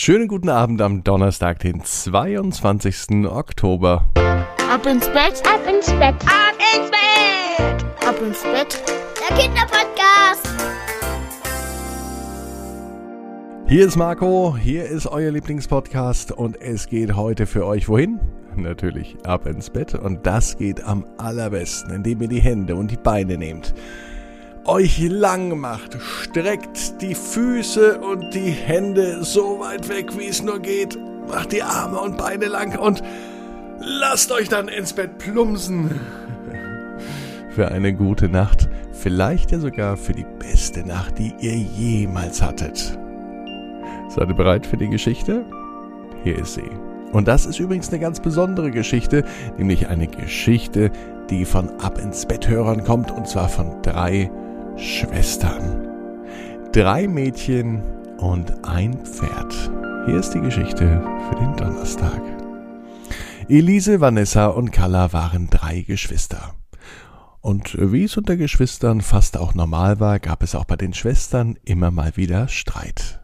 Schönen guten Abend am Donnerstag, den 22. Oktober. Ab ins Bett, ab ins Bett, ab ins Bett, ab ins Bett. Der Kinderpodcast. Hier ist Marco, hier ist euer Lieblingspodcast und es geht heute für euch wohin? Natürlich ab ins Bett und das geht am allerbesten, indem ihr die Hände und die Beine nehmt euch lang macht, streckt die Füße und die Hände so weit weg, wie es nur geht, macht die Arme und Beine lang und lasst euch dann ins Bett plumpsen. Für eine gute Nacht, vielleicht ja sogar für die beste Nacht, die ihr jemals hattet. Seid ihr bereit für die Geschichte? Hier ist sie. Und das ist übrigens eine ganz besondere Geschichte, nämlich eine Geschichte, die von Ab ins Bett Hörern kommt, und zwar von drei Schwestern. Drei Mädchen und ein Pferd. Hier ist die Geschichte für den Donnerstag. Elise, Vanessa und Carla waren drei Geschwister. Und wie es unter Geschwistern fast auch normal war, gab es auch bei den Schwestern immer mal wieder Streit.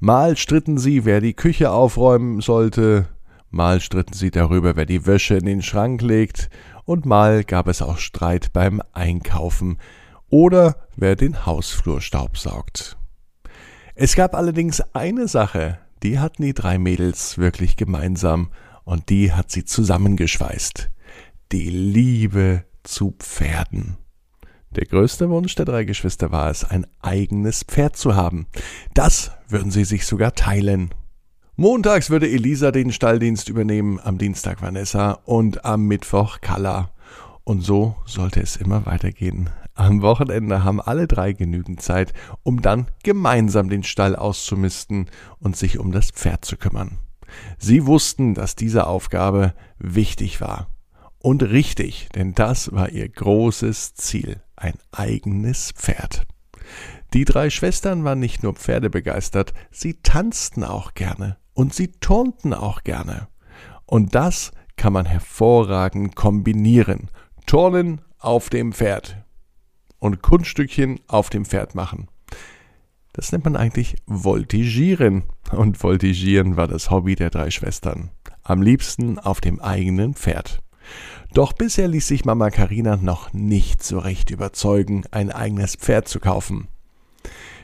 Mal stritten sie, wer die Küche aufräumen sollte, mal stritten sie darüber, wer die Wäsche in den Schrank legt, und mal gab es auch Streit beim Einkaufen, oder wer den Hausflur staubsaugt. Es gab allerdings eine Sache, die hatten die drei Mädels wirklich gemeinsam und die hat sie zusammengeschweißt. Die Liebe zu Pferden. Der größte Wunsch der drei Geschwister war es, ein eigenes Pferd zu haben. Das würden sie sich sogar teilen. Montags würde Elisa den Stalldienst übernehmen, am Dienstag Vanessa und am Mittwoch Kalla. Und so sollte es immer weitergehen. Am Wochenende haben alle drei genügend Zeit, um dann gemeinsam den Stall auszumisten und sich um das Pferd zu kümmern. Sie wussten, dass diese Aufgabe wichtig war. Und richtig, denn das war ihr großes Ziel, ein eigenes Pferd. Die drei Schwestern waren nicht nur Pferdebegeistert, sie tanzten auch gerne und sie turnten auch gerne. Und das kann man hervorragend kombinieren. Turnen auf dem Pferd und Kunststückchen auf dem Pferd machen. Das nennt man eigentlich Voltigieren. Und Voltigieren war das Hobby der drei Schwestern. Am liebsten auf dem eigenen Pferd. Doch bisher ließ sich Mama Karina noch nicht so recht überzeugen, ein eigenes Pferd zu kaufen.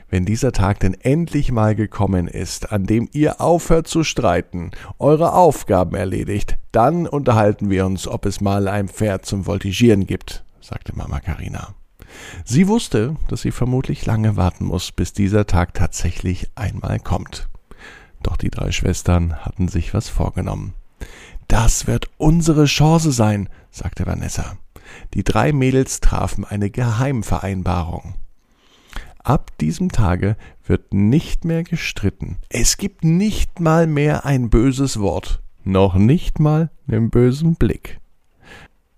Wenn dieser Tag denn endlich mal gekommen ist, an dem ihr aufhört zu streiten, eure Aufgaben erledigt, dann unterhalten wir uns, ob es mal ein Pferd zum Voltigieren gibt, sagte Mama Karina. Sie wusste, dass sie vermutlich lange warten muss, bis dieser Tag tatsächlich einmal kommt. Doch die drei Schwestern hatten sich was vorgenommen. Das wird unsere Chance sein, sagte Vanessa. Die drei Mädels trafen eine Geheimvereinbarung. Ab diesem Tage wird nicht mehr gestritten. Es gibt nicht mal mehr ein böses Wort, noch nicht mal einen bösen Blick.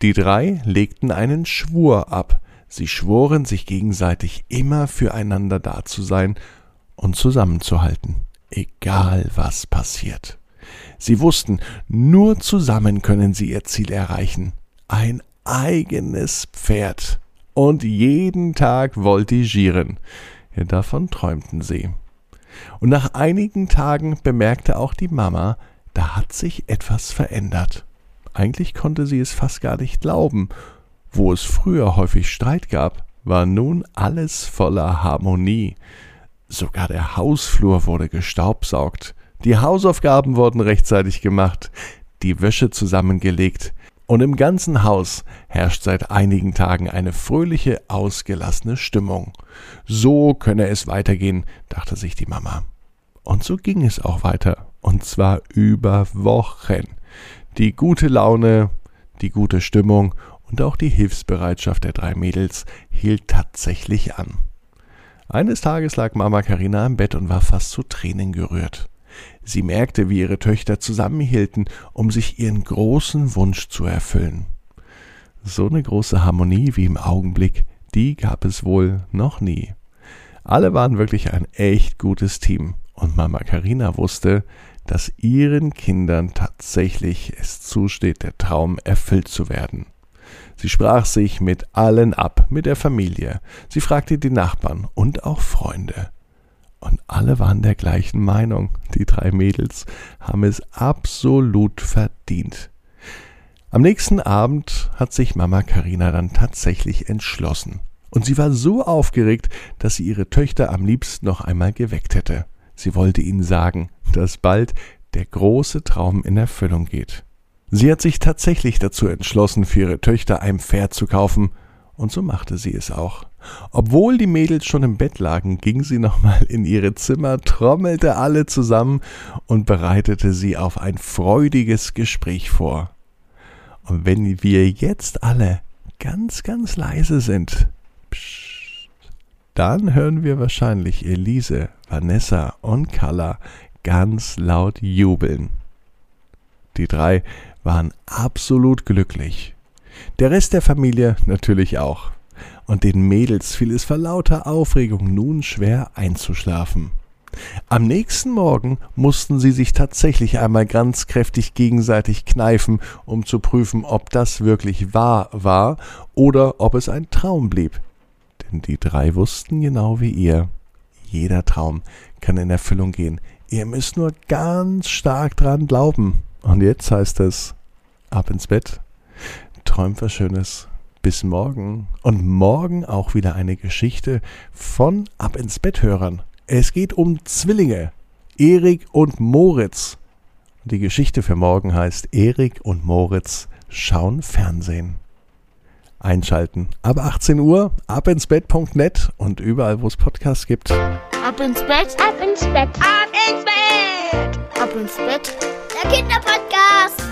Die drei legten einen Schwur ab, Sie schworen sich gegenseitig immer füreinander da zu sein und zusammenzuhalten, egal was passiert. Sie wussten, nur zusammen können sie ihr Ziel erreichen. Ein eigenes Pferd. Und jeden Tag voltigieren. Davon träumten sie. Und nach einigen Tagen bemerkte auch die Mama, da hat sich etwas verändert. Eigentlich konnte sie es fast gar nicht glauben, wo es früher häufig Streit gab, war nun alles voller Harmonie. Sogar der Hausflur wurde gestaubsaugt, die Hausaufgaben wurden rechtzeitig gemacht, die Wäsche zusammengelegt, und im ganzen Haus herrscht seit einigen Tagen eine fröhliche, ausgelassene Stimmung. So könne es weitergehen, dachte sich die Mama. Und so ging es auch weiter, und zwar über Wochen. Die gute Laune, die gute Stimmung und auch die Hilfsbereitschaft der drei Mädels hielt tatsächlich an. Eines Tages lag Mama Karina im Bett und war fast zu Tränen gerührt. Sie merkte, wie ihre Töchter zusammenhielten, um sich ihren großen Wunsch zu erfüllen. So eine große Harmonie wie im Augenblick, die gab es wohl noch nie. Alle waren wirklich ein echt gutes Team, und Mama Karina wusste, dass ihren Kindern tatsächlich es zusteht, der Traum erfüllt zu werden. Sie sprach sich mit allen ab, mit der Familie. Sie fragte die Nachbarn und auch Freunde. Und alle waren der gleichen Meinung. Die drei Mädels haben es absolut verdient. Am nächsten Abend hat sich Mama Karina dann tatsächlich entschlossen. Und sie war so aufgeregt, dass sie ihre Töchter am liebsten noch einmal geweckt hätte. Sie wollte ihnen sagen, dass bald der große Traum in Erfüllung geht. Sie hat sich tatsächlich dazu entschlossen, für ihre Töchter ein Pferd zu kaufen, und so machte sie es auch. Obwohl die Mädels schon im Bett lagen, ging sie nochmal in ihre Zimmer, trommelte alle zusammen und bereitete sie auf ein freudiges Gespräch vor. Und wenn wir jetzt alle ganz, ganz leise sind, pssst, dann hören wir wahrscheinlich Elise, Vanessa und Carla ganz laut jubeln. Die drei waren absolut glücklich. Der Rest der Familie natürlich auch. Und den Mädels fiel es vor lauter Aufregung nun schwer einzuschlafen. Am nächsten Morgen mussten sie sich tatsächlich einmal ganz kräftig gegenseitig kneifen, um zu prüfen, ob das wirklich wahr war oder ob es ein Traum blieb. Die drei wussten genau wie ihr, jeder Traum kann in Erfüllung gehen. Ihr müsst nur ganz stark dran glauben. Und jetzt heißt es, ab ins Bett, träumt was Schönes. Bis morgen. Und morgen auch wieder eine Geschichte von Ab ins Bett Hörern. Es geht um Zwillinge. Erik und Moritz. Die Geschichte für morgen heißt Erik und Moritz schauen Fernsehen. Einschalten. Ab 18 Uhr, abinsbett.net und überall, wo es Podcasts gibt. Ab ins Bett, ab ins Bett, ab ins Bett, ab ins Bett. Der Kinderpodcast.